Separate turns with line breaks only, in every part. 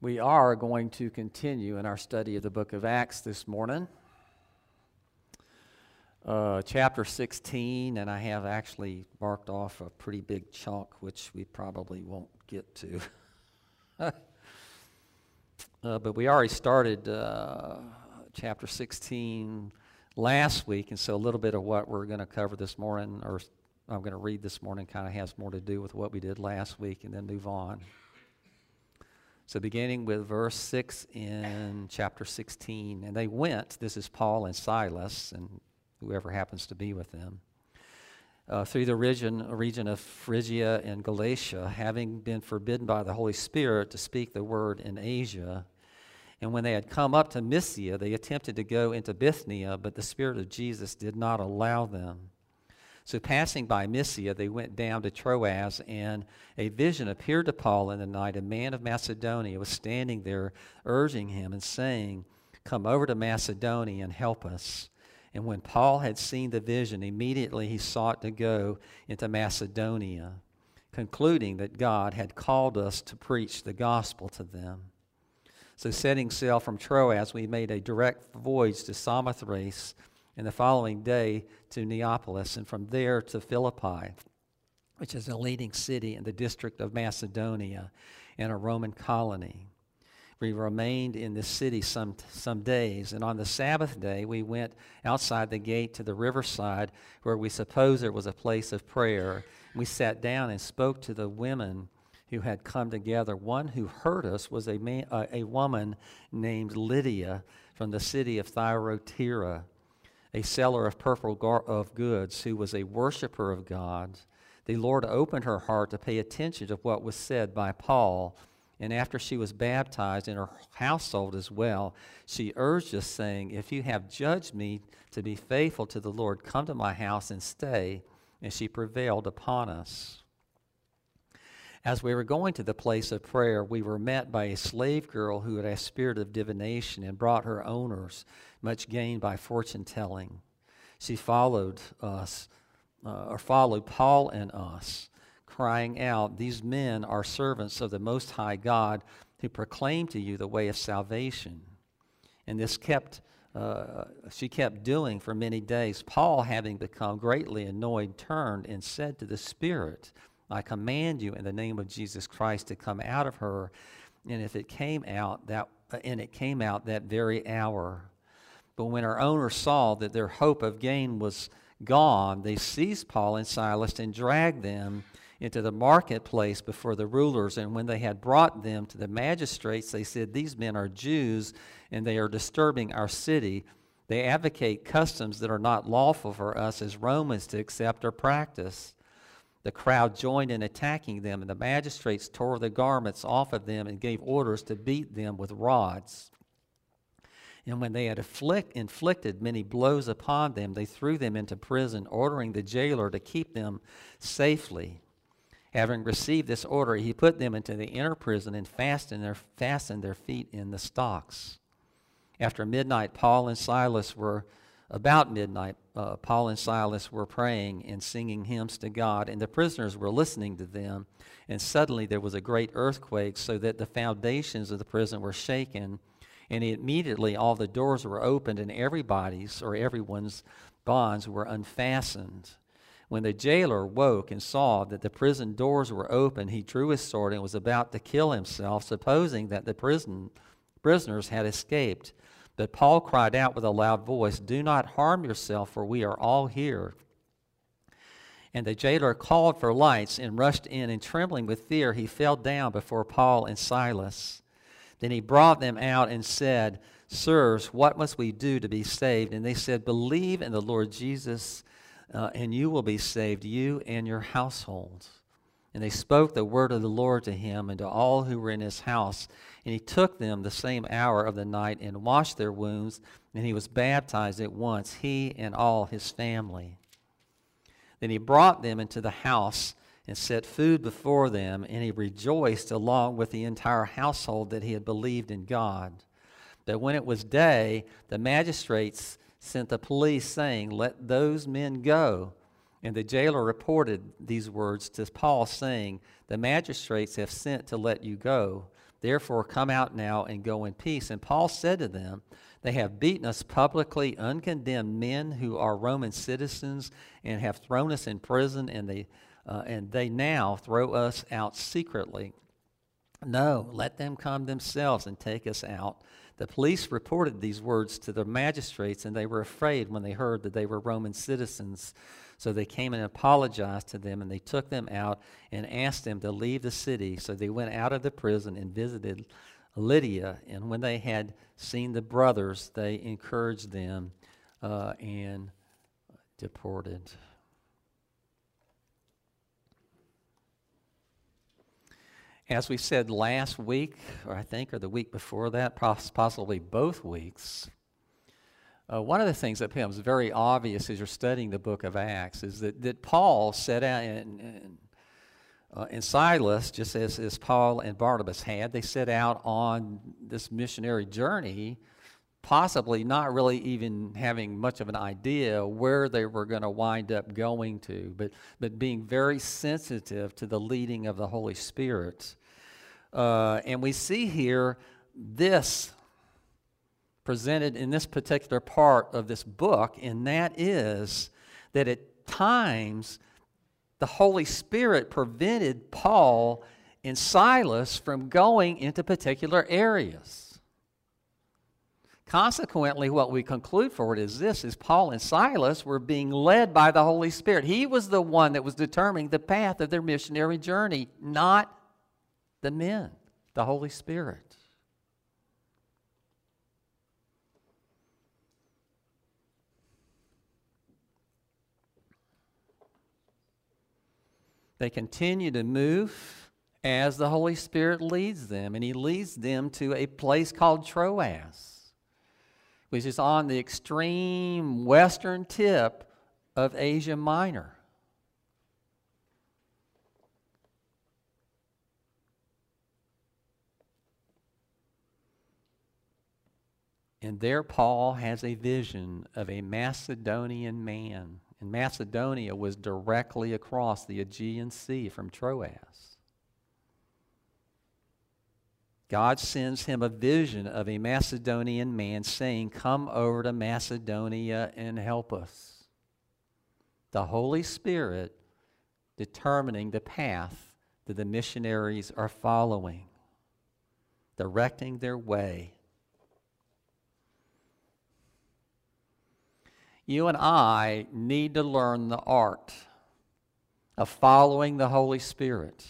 We are going to continue in our study of the book of Acts this morning. Uh, chapter 16, and I have actually marked off a pretty big chunk, which we probably won't get to. uh, but we already started uh, chapter 16 last week, and so a little bit of what we're going to cover this morning, or I'm going to read this morning, kind of has more to do with what we did last week, and then move on. So, beginning with verse 6 in chapter 16, and they went, this is Paul and Silas, and whoever happens to be with them, uh, through the region, region of Phrygia and Galatia, having been forbidden by the Holy Spirit to speak the word in Asia. And when they had come up to Mysia, they attempted to go into Bithynia, but the Spirit of Jesus did not allow them. So, passing by Mysia, they went down to Troas, and a vision appeared to Paul in the night. A man of Macedonia was standing there, urging him and saying, Come over to Macedonia and help us. And when Paul had seen the vision, immediately he sought to go into Macedonia, concluding that God had called us to preach the gospel to them. So, setting sail from Troas, we made a direct voyage to Samothrace and the following day to Neapolis, and from there to Philippi, which is a leading city in the district of Macedonia and a Roman colony. We remained in this city some, some days, and on the Sabbath day we went outside the gate to the riverside where we supposed there was a place of prayer. We sat down and spoke to the women who had come together. One who heard us was a, man, uh, a woman named Lydia from the city of Thyatira a seller of purple gar- of goods who was a worshiper of God, the Lord opened her heart to pay attention to what was said by Paul. And after she was baptized in her household as well, she urged us, saying, If you have judged me to be faithful to the Lord, come to my house and stay. And she prevailed upon us. As we were going to the place of prayer, we were met by a slave girl who had a spirit of divination and brought her owners much gain by fortune telling. She followed us, uh, or followed Paul and us, crying out, These men are servants of the Most High God who proclaim to you the way of salvation. And this kept, uh, she kept doing for many days. Paul, having become greatly annoyed, turned and said to the Spirit, I command you in the name of Jesus Christ to come out of her. And if it came out that, uh, and it came out that very hour. But when our owners saw that their hope of gain was gone, they seized Paul and Silas and dragged them into the marketplace before the rulers. And when they had brought them to the magistrates, they said, These men are Jews, and they are disturbing our city. They advocate customs that are not lawful for us as Romans to accept or practice. The crowd joined in attacking them, and the magistrates tore the garments off of them and gave orders to beat them with rods. And when they had afflict, inflicted many blows upon them, they threw them into prison, ordering the jailer to keep them safely. Having received this order, he put them into the inner prison and fastened their, fastened their feet in the stocks. After midnight, Paul and Silas were, about midnight, uh, Paul and Silas were praying and singing hymns to God, and the prisoners were listening to them. And suddenly there was a great earthquake, so that the foundations of the prison were shaken and immediately all the doors were opened, and everybody's or everyone's bonds were unfastened. When the jailer woke and saw that the prison doors were open, he drew his sword and was about to kill himself, supposing that the prison prisoners had escaped. But Paul cried out with a loud voice, Do not harm yourself, for we are all here. And the jailer called for lights and rushed in, and trembling with fear, he fell down before Paul and Silas. Then he brought them out and said, Sirs, what must we do to be saved? And they said, Believe in the Lord Jesus, uh, and you will be saved, you and your households. And they spoke the word of the Lord to him and to all who were in his house. And he took them the same hour of the night and washed their wounds, and he was baptized at once, he and all his family. Then he brought them into the house and set food before them, and he rejoiced along with the entire household that he had believed in God. But when it was day, the magistrates sent the police, saying, Let those men go. And the jailer reported these words to Paul, saying, The magistrates have sent to let you go. Therefore, come out now and go in peace. And Paul said to them, They have beaten us publicly, uncondemned men who are Roman citizens, and have thrown us in prison, and they, uh, and they now throw us out secretly. No, let them come themselves and take us out. The police reported these words to the magistrates, and they were afraid when they heard that they were Roman citizens. So they came and apologized to them, and they took them out and asked them to leave the city. So they went out of the prison and visited Lydia. And when they had seen the brothers, they encouraged them uh, and deported. As we said last week, or I think, or the week before that, possibly both weeks, uh, one of the things that becomes very obvious as you're studying the book of Acts is that, that Paul set out, and, and, uh, Silas, just as, as Paul and Barnabas had, they set out on this missionary journey, possibly not really even having much of an idea where they were going to wind up going to, but, but being very sensitive to the leading of the Holy Spirit. Uh, and we see here this presented in this particular part of this book, and that is that at times the Holy Spirit prevented Paul and Silas from going into particular areas. Consequently, what we conclude for it is this is Paul and Silas were being led by the Holy Spirit. He was the one that was determining the path of their missionary journey, not the men, the Holy Spirit. They continue to move as the Holy Spirit leads them, and He leads them to a place called Troas, which is on the extreme western tip of Asia Minor. And there, Paul has a vision of a Macedonian man and Macedonia was directly across the Aegean Sea from Troas. God sends him a vision of a Macedonian man saying, Come over to Macedonia and help us. The Holy Spirit determining the path that the missionaries are following, directing their way you and I need to learn the art of following the Holy Spirit.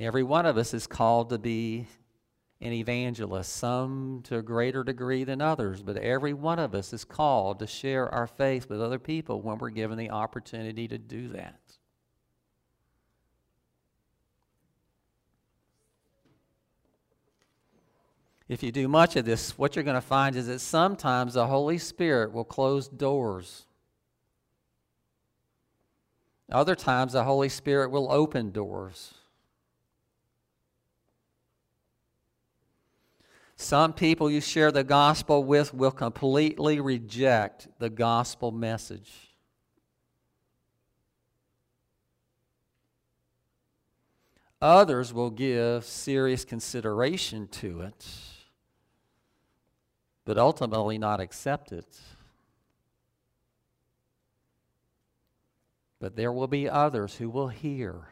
Every one of us is called to be an evangelist, some to a greater degree than others, but every one of us is called to share our faith with other people when we're given the opportunity to do that. If you do much of this, what you're going to find is that sometimes the Holy Spirit will close doors. Other times, the Holy Spirit will open doors. Some people you share the gospel with will completely reject the gospel message. Others will give serious consideration to it but ultimately not accept it. But there will be others who will hear.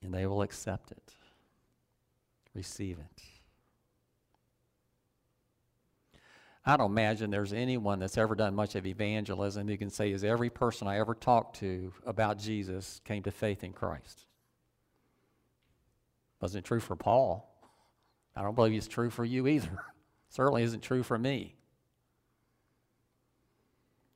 And they will accept it, receive it. I don't imagine there's anyone that's ever done much of evangelism who can say, is every person I ever talked to about Jesus came to faith in Christ. Wasn't true for Paul. I don't believe it's true for you either. Certainly isn't true for me.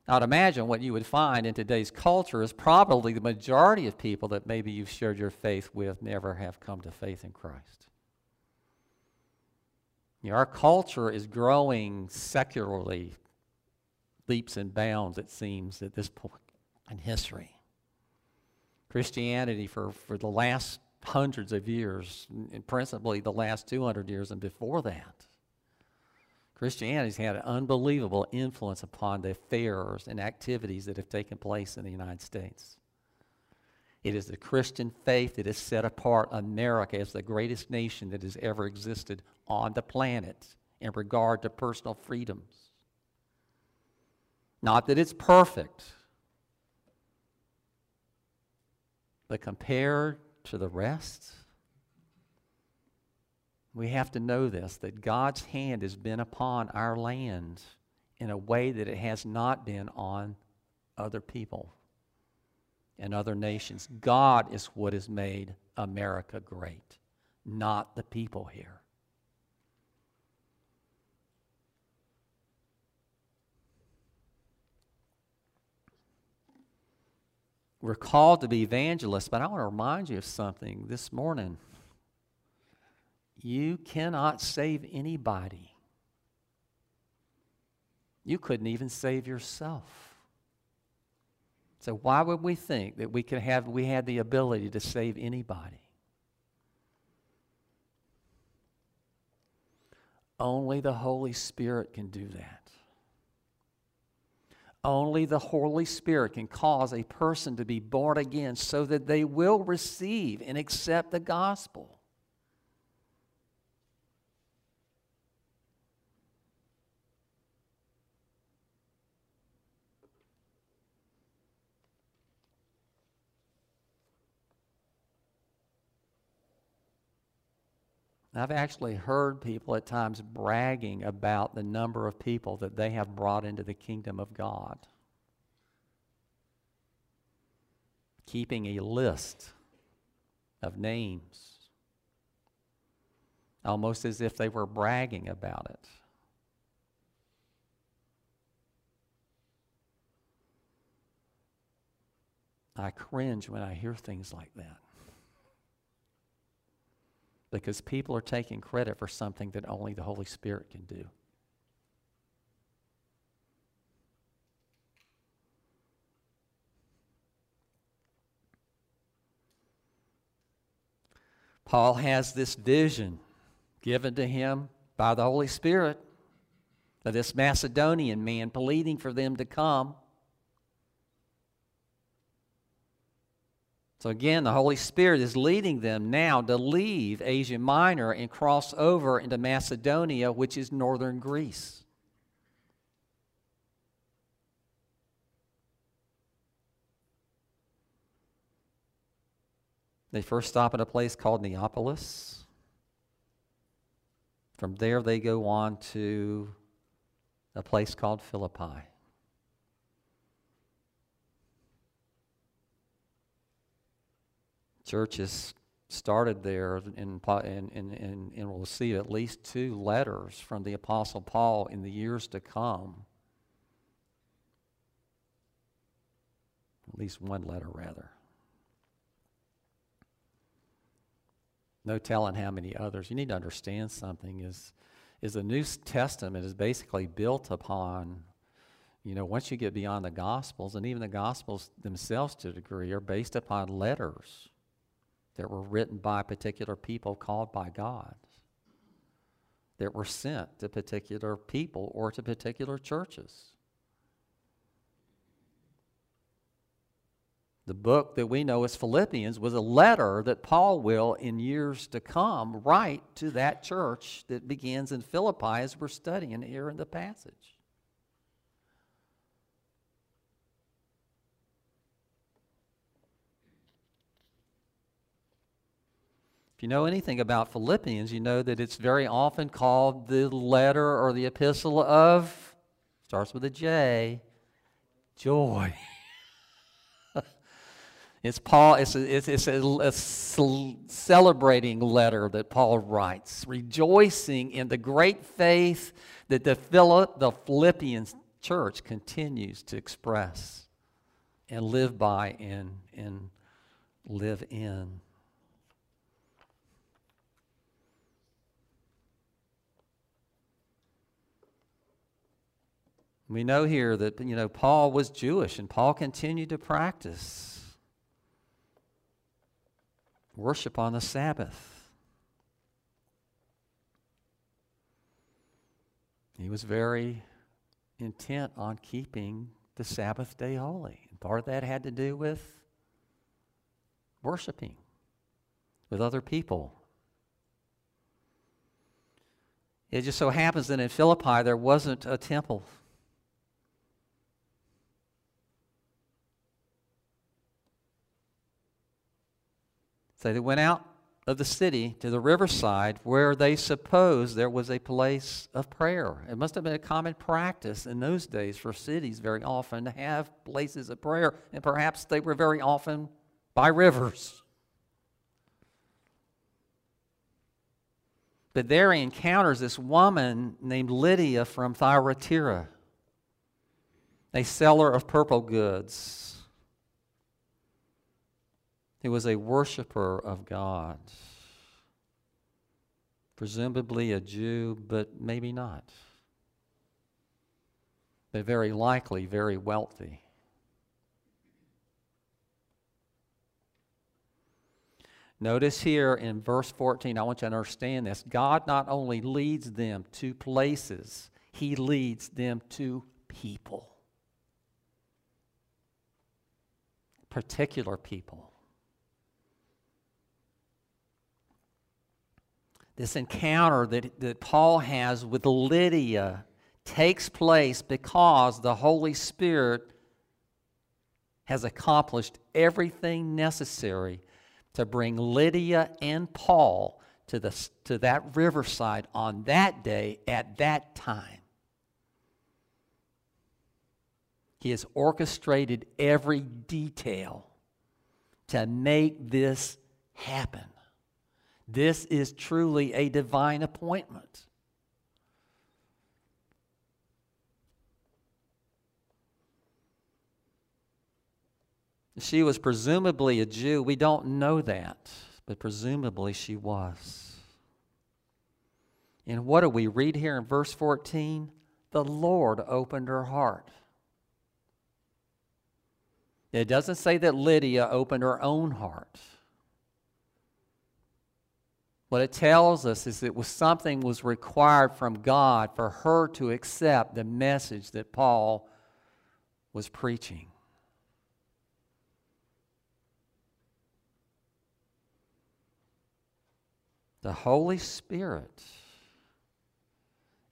I'd imagine what you would find in today's culture is probably the majority of people that maybe you've shared your faith with never have come to faith in Christ. You know, our culture is growing secularly, leaps and bounds, it seems, at this point in history. Christianity, for, for the last hundreds of years, principally the last 200 years and before that, Christianity's had an unbelievable influence upon the affairs and activities that have taken place in the United States. It is the Christian faith that has set apart America as the greatest nation that has ever existed on the planet in regard to personal freedoms. Not that it's perfect, but compared to the rest, we have to know this that God's hand has been upon our land in a way that it has not been on other people and other nations. God is what has made America great, not the people here. We're called to be evangelists, but I want to remind you of something this morning. You cannot save anybody. You couldn't even save yourself. So why would we think that we could have we had the ability to save anybody? Only the Holy Spirit can do that. Only the Holy Spirit can cause a person to be born again so that they will receive and accept the gospel. I've actually heard people at times bragging about the number of people that they have brought into the kingdom of God. Keeping a list of names, almost as if they were bragging about it. I cringe when I hear things like that because people are taking credit for something that only the Holy Spirit can do. Paul has this vision given to him by the Holy Spirit of this Macedonian man pleading for them to come. So again, the Holy Spirit is leading them now to leave Asia Minor and cross over into Macedonia, which is northern Greece. They first stop at a place called Neapolis. From there, they go on to a place called Philippi. Churches started there, and, and, and, and we'll see at least two letters from the Apostle Paul in the years to come. At least one letter, rather. No telling how many others. You need to understand something is, is the New Testament is basically built upon, you know, once you get beyond the Gospels, and even the Gospels themselves to a degree are based upon letters that were written by particular people called by God, that were sent to particular people or to particular churches. The book that we know as Philippians was a letter that Paul will, in years to come, write to that church that begins in Philippi as we're studying here in the passage. You know anything about Philippians, you know that it's very often called the letter or the epistle of, starts with a J, joy. it's Paul, it's a, it's, it's a, a celebrating letter that Paul writes, rejoicing in the great faith that the, Philip, the Philippians church continues to express and live by and, and live in. We know here that you know Paul was Jewish and Paul continued to practice worship on the Sabbath. He was very intent on keeping the Sabbath day holy. And part of that had to do with worshiping with other people. It just so happens that in Philippi there wasn't a temple. So they went out of the city to the riverside where they supposed there was a place of prayer. It must have been a common practice in those days for cities very often to have places of prayer, and perhaps they were very often by rivers. But there he encounters this woman named Lydia from Thyatira, a seller of purple goods he was a worshiper of God. Presumably a Jew, but maybe not. But very likely very wealthy. Notice here in verse 14, I want you to understand this. God not only leads them to places, He leads them to people. Particular people. This encounter that, that Paul has with Lydia takes place because the Holy Spirit has accomplished everything necessary to bring Lydia and Paul to, the, to that riverside on that day at that time. He has orchestrated every detail to make this happen. This is truly a divine appointment. She was presumably a Jew. We don't know that, but presumably she was. And what do we read here in verse 14? The Lord opened her heart. It doesn't say that Lydia opened her own heart. What it tells us is that was something was required from God for her to accept the message that Paul was preaching. The Holy Spirit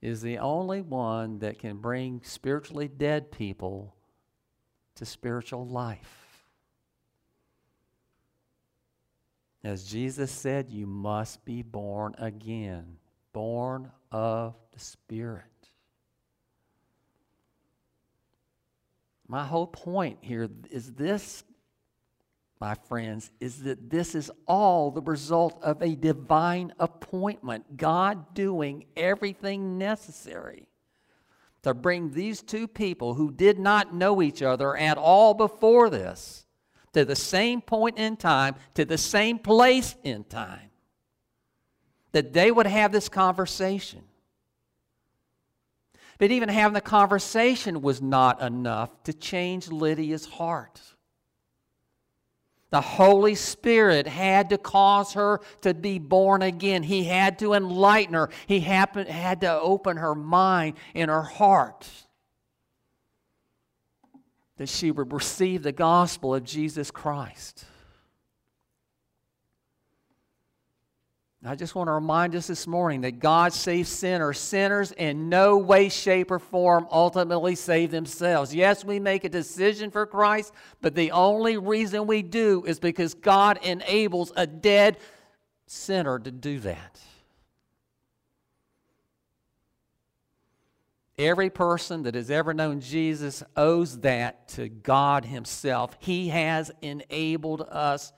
is the only one that can bring spiritually dead people to spiritual life. As Jesus said, you must be born again, born of the Spirit. My whole point here is this, my friends, is that this is all the result of a divine appointment. God doing everything necessary to bring these two people who did not know each other at all before this to the same point in time, to the same place in time, that they would have this conversation. But even having the conversation was not enough to change Lydia's heart. The Holy Spirit had to cause her to be born again. He had to enlighten her. He had to open her mind and her heart that she would receive the gospel of Jesus Christ. I just want to remind us this morning that God saves sinners. Sinners in no way, shape, or form ultimately save themselves. Yes, we make a decision for Christ, but the only reason we do is because God enables a dead sinner to do that. Every person that has ever known Jesus owes that to God Himself. He has enabled us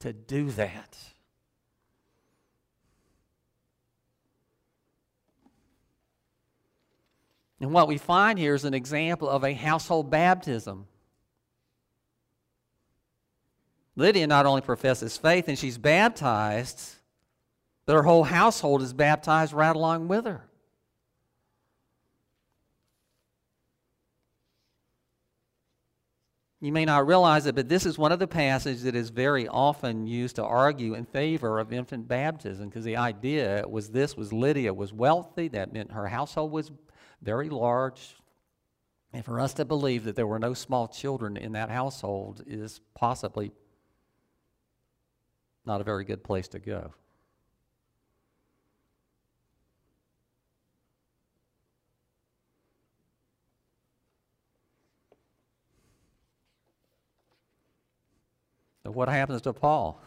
to do that. And what we find here is an example of a household baptism. Lydia not only professes faith and she's baptized, but her whole household is baptized right along with her. You may not realize it, but this is one of the passages that is very often used to argue in favor of infant baptism because the idea was this was Lydia was wealthy, that meant her household was very large. And for us to believe that there were no small children in that household is possibly not a very good place to go. What happens to Paul?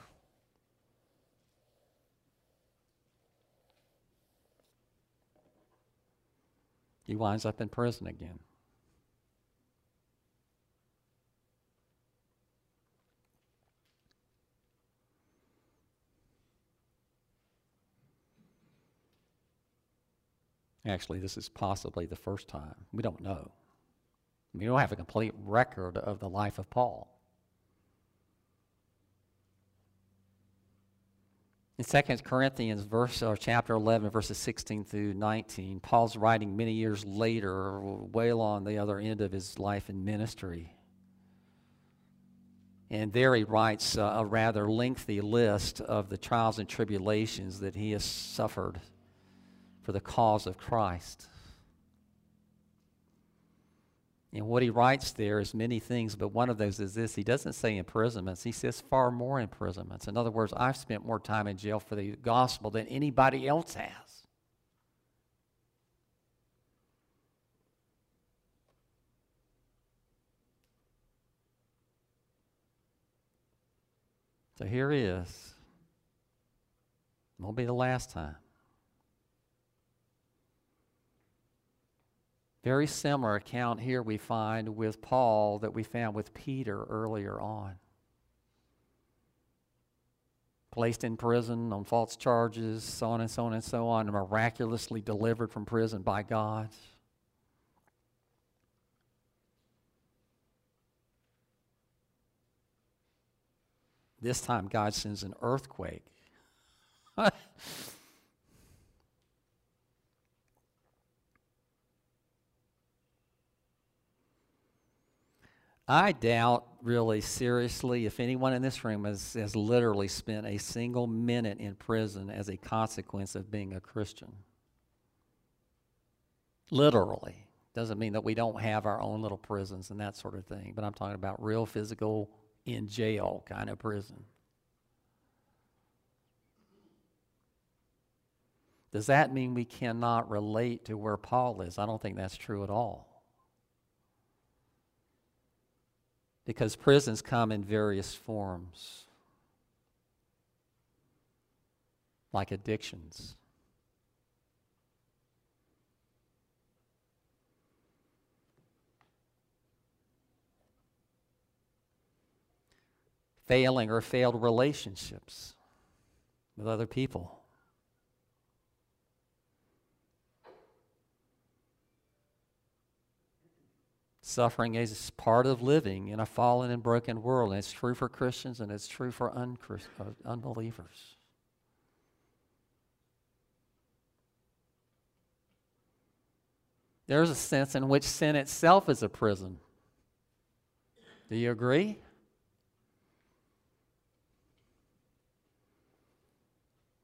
He winds up in prison again. Actually, this is possibly the first time. We don't know. We don't have a complete record of the life of Paul. In 2 Corinthians verse, or chapter 11, verses 16 through 19, Paul's writing many years later, way along the other end of his life and ministry. And there he writes uh, a rather lengthy list of the trials and tribulations that he has suffered for the cause of Christ. And what he writes there is many things, but one of those is this. He doesn't say imprisonments, he says far more imprisonments. In other words, I've spent more time in jail for the gospel than anybody else has. So here he is. Won't be the last time. Very similar account here we find with Paul that we found with Peter earlier on. Placed in prison on false charges, so on and so on and so on, and miraculously delivered from prison by God. This time, God sends an earthquake. I doubt really seriously if anyone in this room has, has literally spent a single minute in prison as a consequence of being a Christian. Literally. Doesn't mean that we don't have our own little prisons and that sort of thing, but I'm talking about real physical, in jail kind of prison. Does that mean we cannot relate to where Paul is? I don't think that's true at all. Because prisons come in various forms, like addictions. Failing or failed relationships with other people. Suffering is part of living in a fallen and broken world. And it's true for Christians and it's true for uh, unbelievers. There's a sense in which sin itself is a prison. Do you agree?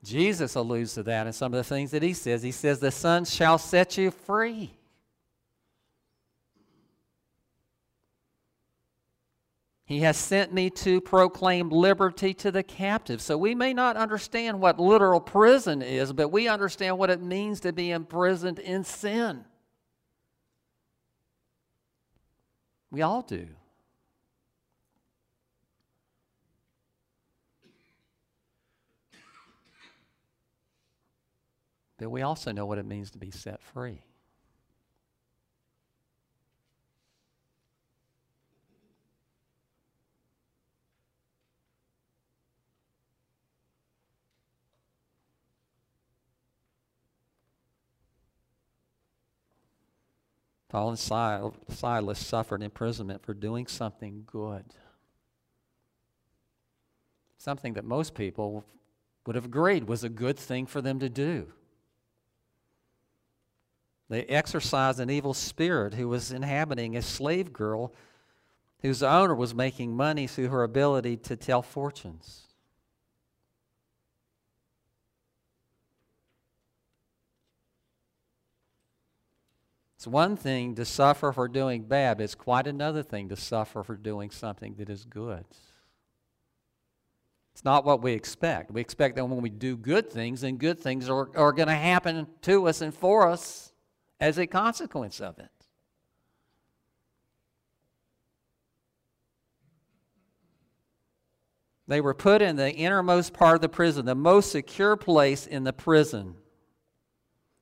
Jesus alludes to that in some of the things that he says. He says, The Son shall set you free. He has sent me to proclaim liberty to the captive. So we may not understand what literal prison is, but we understand what it means to be imprisoned in sin. We all do. But we also know what it means to be set free. Paul and Silas suffered imprisonment for doing something good. Something that most people would have agreed was a good thing for them to do. They exorcised an evil spirit who was inhabiting a slave girl whose owner was making money through her ability to tell fortunes. It's one thing to suffer for doing bad, it's quite another thing to suffer for doing something that is good. It's not what we expect. We expect that when we do good things, then good things are, are going to happen to us and for us as a consequence of it. They were put in the innermost part of the prison, the most secure place in the prison,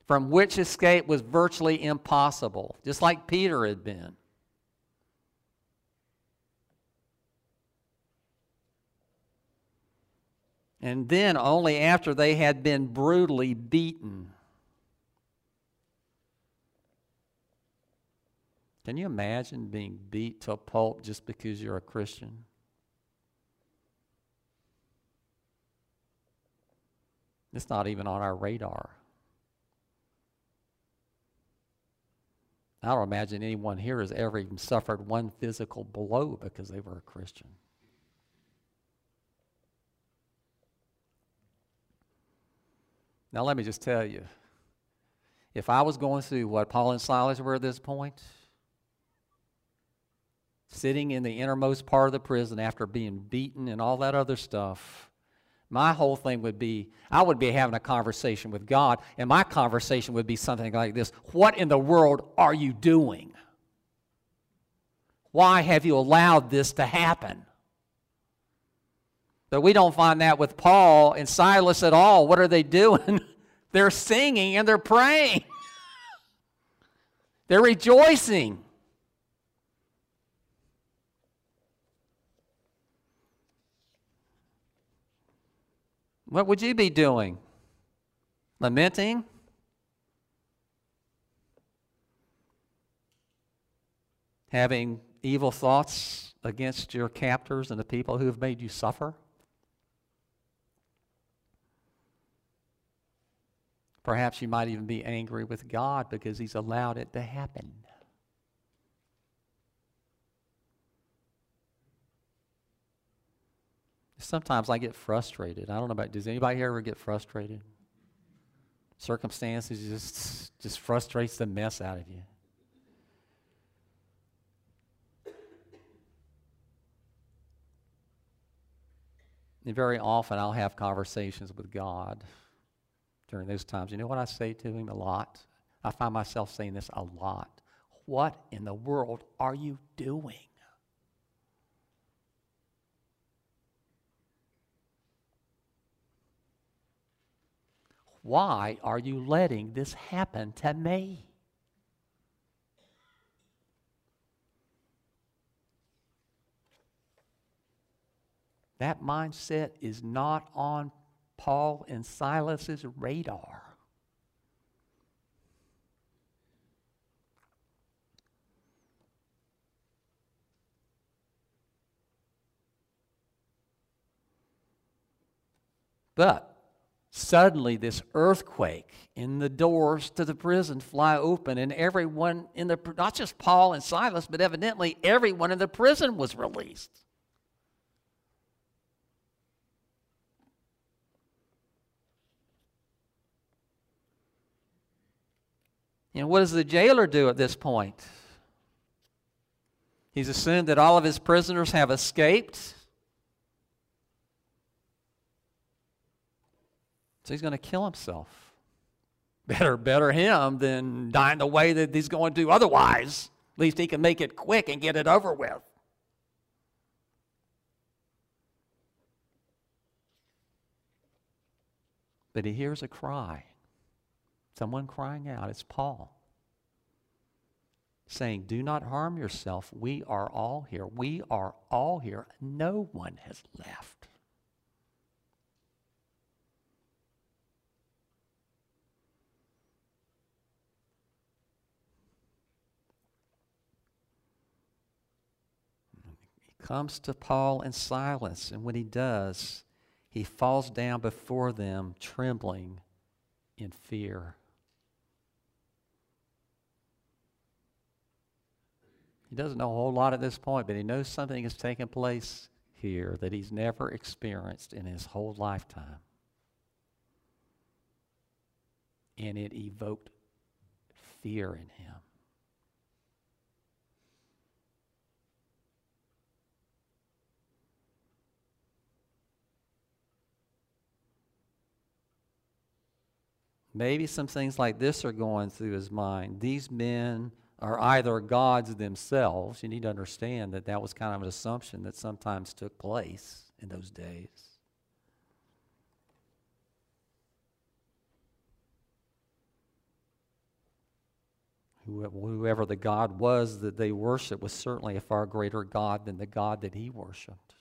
from which escape was virtually impossible, just like Peter had been. And then, only after they had been brutally beaten. Can you imagine being beat to a pulp just because you're a Christian? It's not even on our radar. I don't imagine anyone here has ever even suffered one physical blow because they were a Christian. Now, let me just tell you if I was going through what Paul and Silas were at this point, sitting in the innermost part of the prison after being beaten and all that other stuff, my whole thing would be I would be having a conversation with God, and my conversation would be something like this What in the world are you doing? Why have you allowed this to happen? But we don't find that with Paul and Silas at all. What are they doing? they're singing and they're praying, they're rejoicing. What would you be doing? Lamenting? Having evil thoughts against your captors and the people who have made you suffer? Perhaps you might even be angry with God because He's allowed it to happen. Sometimes I get frustrated. I don't know about does anybody here ever get frustrated? Circumstances just just frustrates the mess out of you. And very often I'll have conversations with God during those times. You know what I say to him a lot? I find myself saying this a lot. What in the world are you doing? Why are you letting this happen to me? That mindset is not on Paul and Silas's radar. But Suddenly, this earthquake in the doors to the prison fly open, and everyone in the, not just Paul and Silas, but evidently everyone in the prison was released. And what does the jailer do at this point? He's assumed that all of his prisoners have escaped. So he's going to kill himself. Better, better him than dying the way that he's going to do otherwise. At least he can make it quick and get it over with. But he hears a cry. Someone crying out. It's Paul. Saying, Do not harm yourself. We are all here. We are all here. No one has left. Comes to Paul and Silas, and when he does, he falls down before them, trembling in fear. He doesn't know a whole lot at this point, but he knows something has taken place here that he's never experienced in his whole lifetime. And it evoked fear in him. Maybe some things like this are going through his mind. These men are either gods themselves. You need to understand that that was kind of an assumption that sometimes took place in those days. Whoever the God was that they worshiped was certainly a far greater God than the God that he worshiped.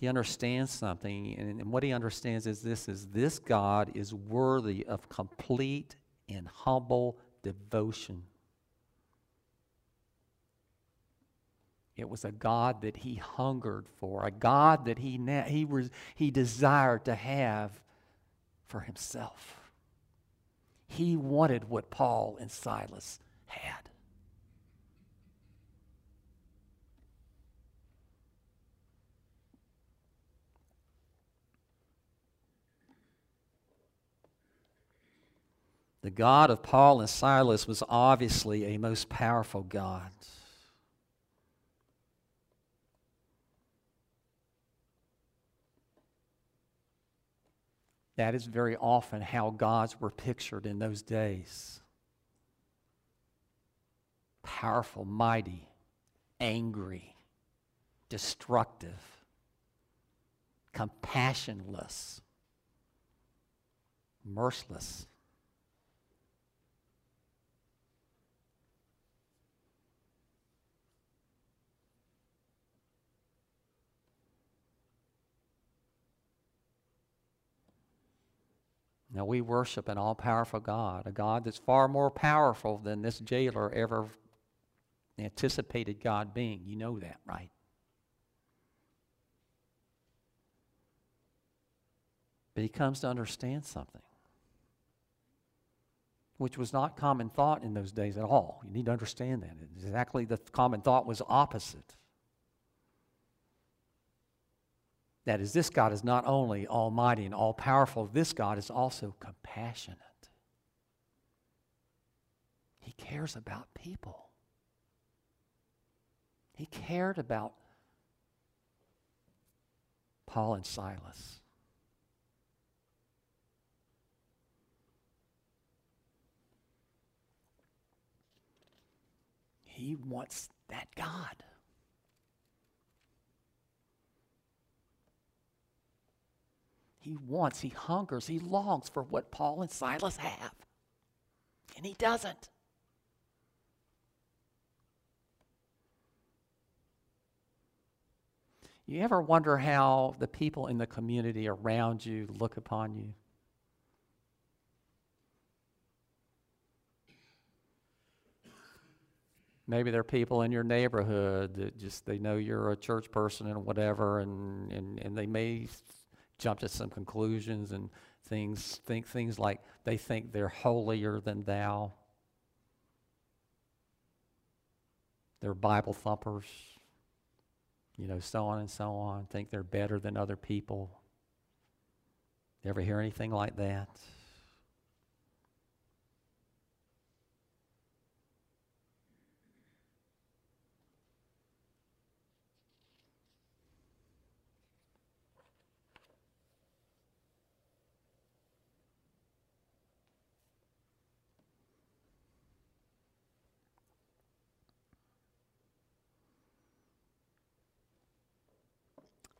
He understands something, and what he understands is this is this God is worthy of complete and humble devotion. It was a God that he hungered for, a God that he, he, was, he desired to have for himself. He wanted what Paul and Silas had. The God of Paul and Silas was obviously a most powerful God. That is very often how gods were pictured in those days powerful, mighty, angry, destructive, compassionless, merciless. Now, we worship an all powerful God, a God that's far more powerful than this jailer ever anticipated God being. You know that, right? But he comes to understand something, which was not common thought in those days at all. You need to understand that. Exactly the common thought was opposite. That is, this God is not only almighty and all powerful, this God is also compassionate. He cares about people. He cared about Paul and Silas. He wants that God. He wants, he hungers, he longs for what Paul and Silas have. And he doesn't. You ever wonder how the people in the community around you look upon you? Maybe there are people in your neighborhood that just they know you're a church person and whatever, and, and, and they may jump to some conclusions and things think things like they think they're holier than thou. They're Bible thumpers, you know, so on and so on. Think they're better than other people. You ever hear anything like that?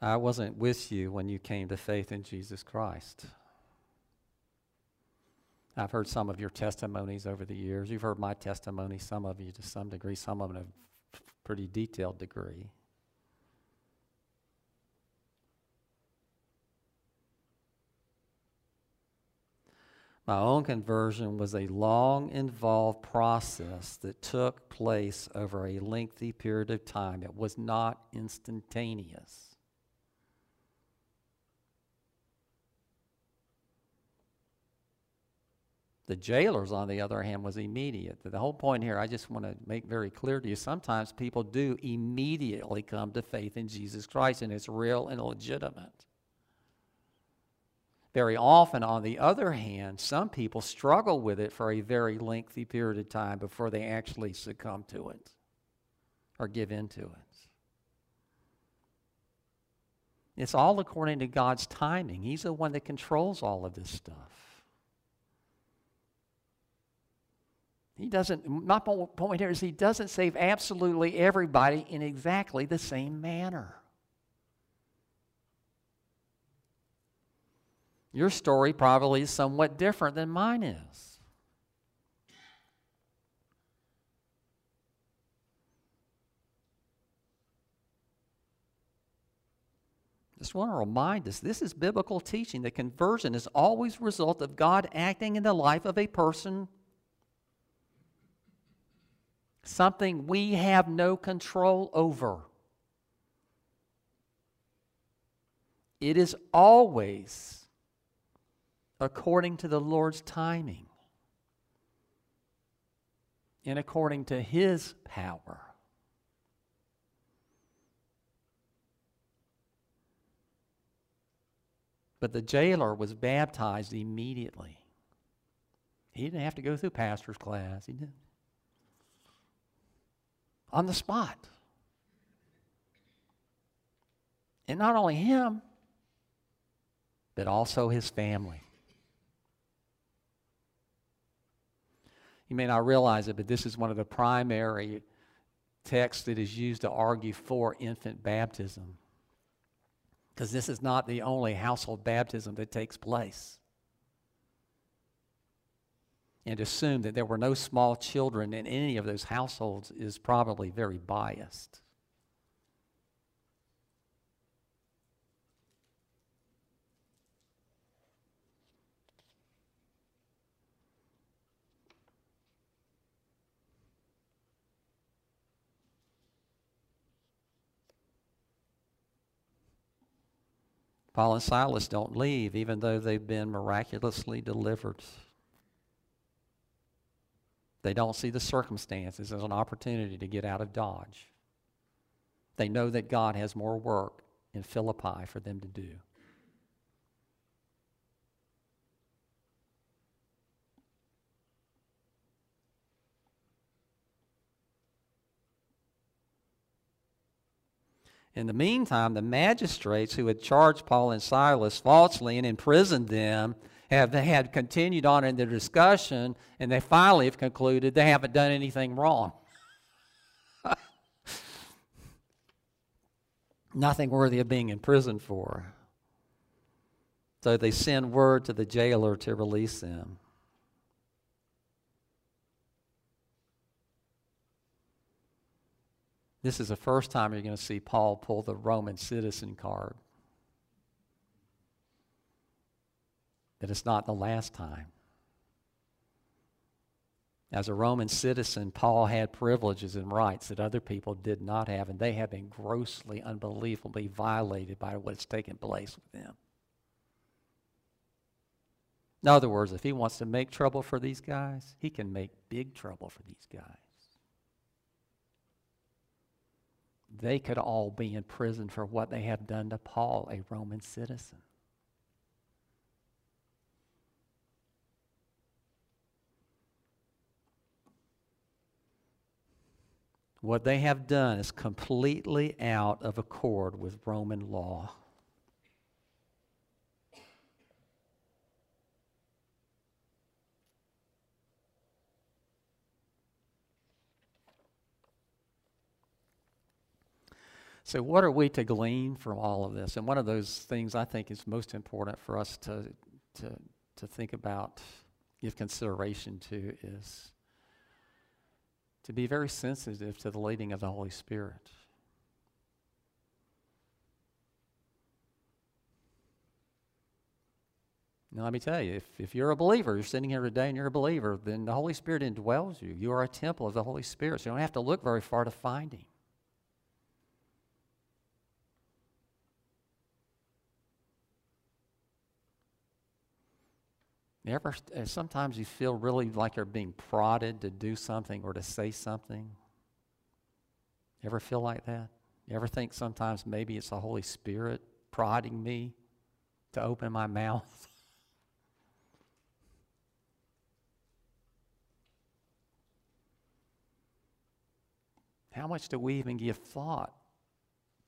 I wasn't with you when you came to faith in Jesus Christ. I've heard some of your testimonies over the years. You've heard my testimony, some of you to some degree, some of them a pretty detailed degree. My own conversion was a long, involved process that took place over a lengthy period of time. It was not instantaneous. The jailer's, on the other hand, was immediate. The whole point here, I just want to make very clear to you sometimes people do immediately come to faith in Jesus Christ, and it's real and legitimate. Very often, on the other hand, some people struggle with it for a very lengthy period of time before they actually succumb to it or give in to it. It's all according to God's timing. He's the one that controls all of this stuff. He doesn't, my point here is he doesn't save absolutely everybody in exactly the same manner. Your story probably is somewhat different than mine is. just want to remind us this is biblical teaching that conversion is always a result of God acting in the life of a person. Something we have no control over. It is always according to the Lord's timing and according to His power. But the jailer was baptized immediately. He didn't have to go through pastor's class. He did. On the spot. And not only him, but also his family. You may not realize it, but this is one of the primary texts that is used to argue for infant baptism because this is not the only household baptism that takes place. And assume that there were no small children in any of those households is probably very biased. Paul and Silas don't leave, even though they've been miraculously delivered. They don't see the circumstances as an opportunity to get out of Dodge. They know that God has more work in Philippi for them to do. In the meantime, the magistrates who had charged Paul and Silas falsely and imprisoned them have they had continued on in their discussion, and they finally have concluded they haven't done anything wrong. Nothing worthy of being imprisoned for. So they send word to the jailer to release them. This is the first time you're going to see Paul pull the Roman citizen card. But it's not the last time. As a Roman citizen, Paul had privileges and rights that other people did not have, and they have been grossly, unbelievably violated by what's taken place with them. In other words, if he wants to make trouble for these guys, he can make big trouble for these guys. they could all be in prison for what they have done to Paul, a Roman citizen. What they have done is completely out of accord with Roman law. So, what are we to glean from all of this? And one of those things I think is most important for us to, to, to think about, give consideration to, is to be very sensitive to the leading of the Holy Spirit. Now, let me tell you, if, if you're a believer, you're sitting here today and you're a believer, then the Holy Spirit indwells you. You are a temple of the Holy Spirit, so you don't have to look very far to find Him. Ever, uh, sometimes you feel really like you're being prodded to do something or to say something. Ever feel like that? Ever think sometimes maybe it's the Holy Spirit prodding me to open my mouth? How much do we even give thought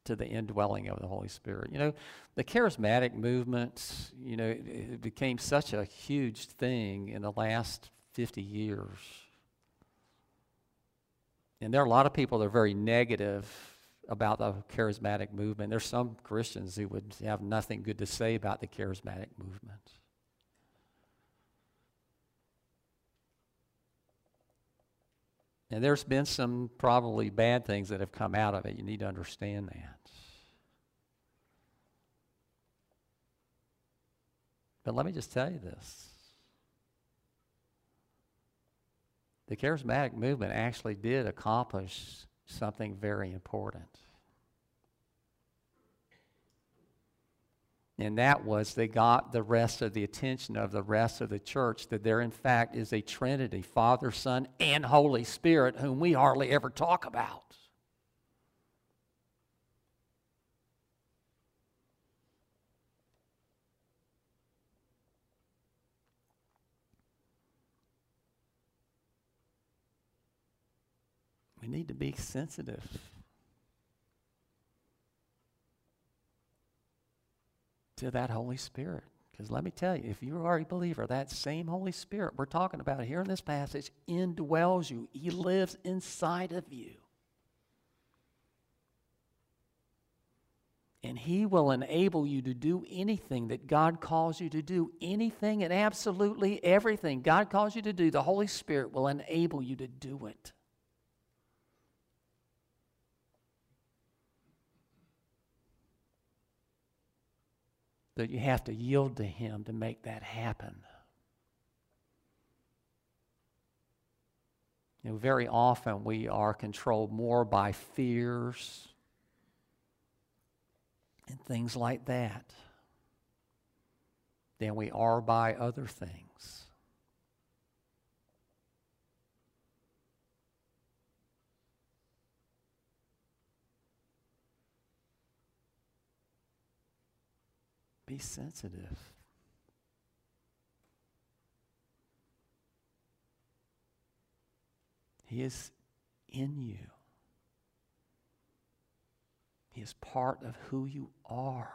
to the indwelling of the Holy Spirit. You know, the charismatic movement, you know, it, it became such a huge thing in the last 50 years. And there are a lot of people that are very negative about the charismatic movement. There's some Christians who would have nothing good to say about the charismatic movement. And there's been some probably bad things that have come out of it. You need to understand that. But let me just tell you this the charismatic movement actually did accomplish something very important. And that was they got the rest of the attention of the rest of the church that there, in fact, is a Trinity Father, Son, and Holy Spirit, whom we hardly ever talk about. We need to be sensitive. To that Holy Spirit. Because let me tell you, if you are a believer, that same Holy Spirit we're talking about here in this passage indwells you, He lives inside of you. And He will enable you to do anything that God calls you to do. Anything and absolutely everything God calls you to do, the Holy Spirit will enable you to do it. That you have to yield to Him to make that happen. You know, very often we are controlled more by fears and things like that than we are by other things. Be sensitive. He is in you. He is part of who you are.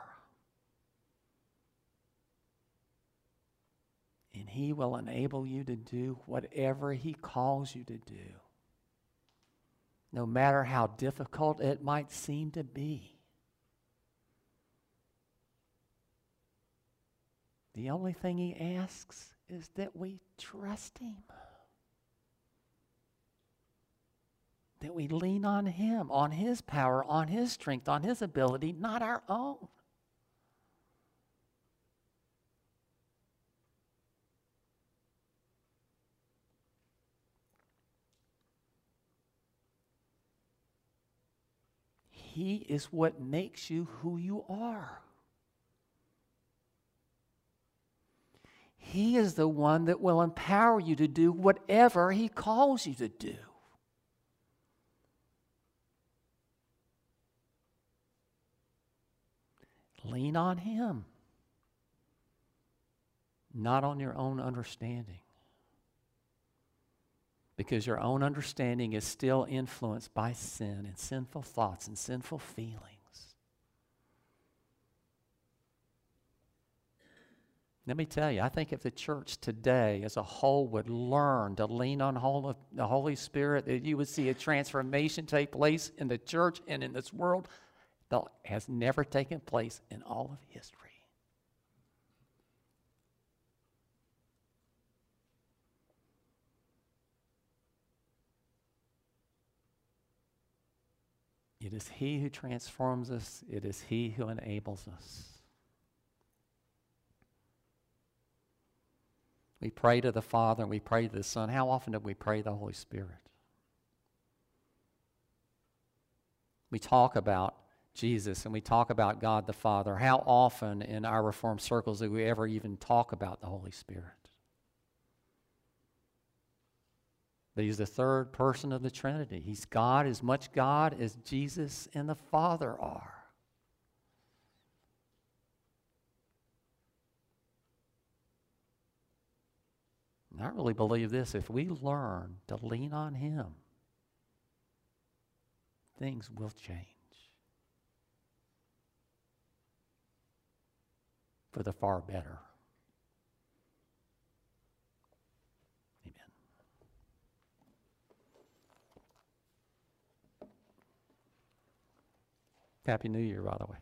And He will enable you to do whatever He calls you to do, no matter how difficult it might seem to be. The only thing he asks is that we trust him. That we lean on him, on his power, on his strength, on his ability, not our own. He is what makes you who you are. He is the one that will empower you to do whatever He calls you to do. Lean on Him, not on your own understanding. Because your own understanding is still influenced by sin and sinful thoughts and sinful feelings. Let me tell you, I think if the church today as a whole would learn to lean on the Holy Spirit, that you would see a transformation take place in the church and in this world that has never taken place in all of history. It is He who transforms us, it is He who enables us. We pray to the Father and we pray to the Son. How often do we pray the Holy Spirit? We talk about Jesus and we talk about God the Father. How often in our Reformed circles do we ever even talk about the Holy Spirit? But He's the third person of the Trinity. He's God, as much God as Jesus and the Father are. And I really believe this if we learn to lean on Him, things will change. For the far better. Amen. Happy New Year, by the way.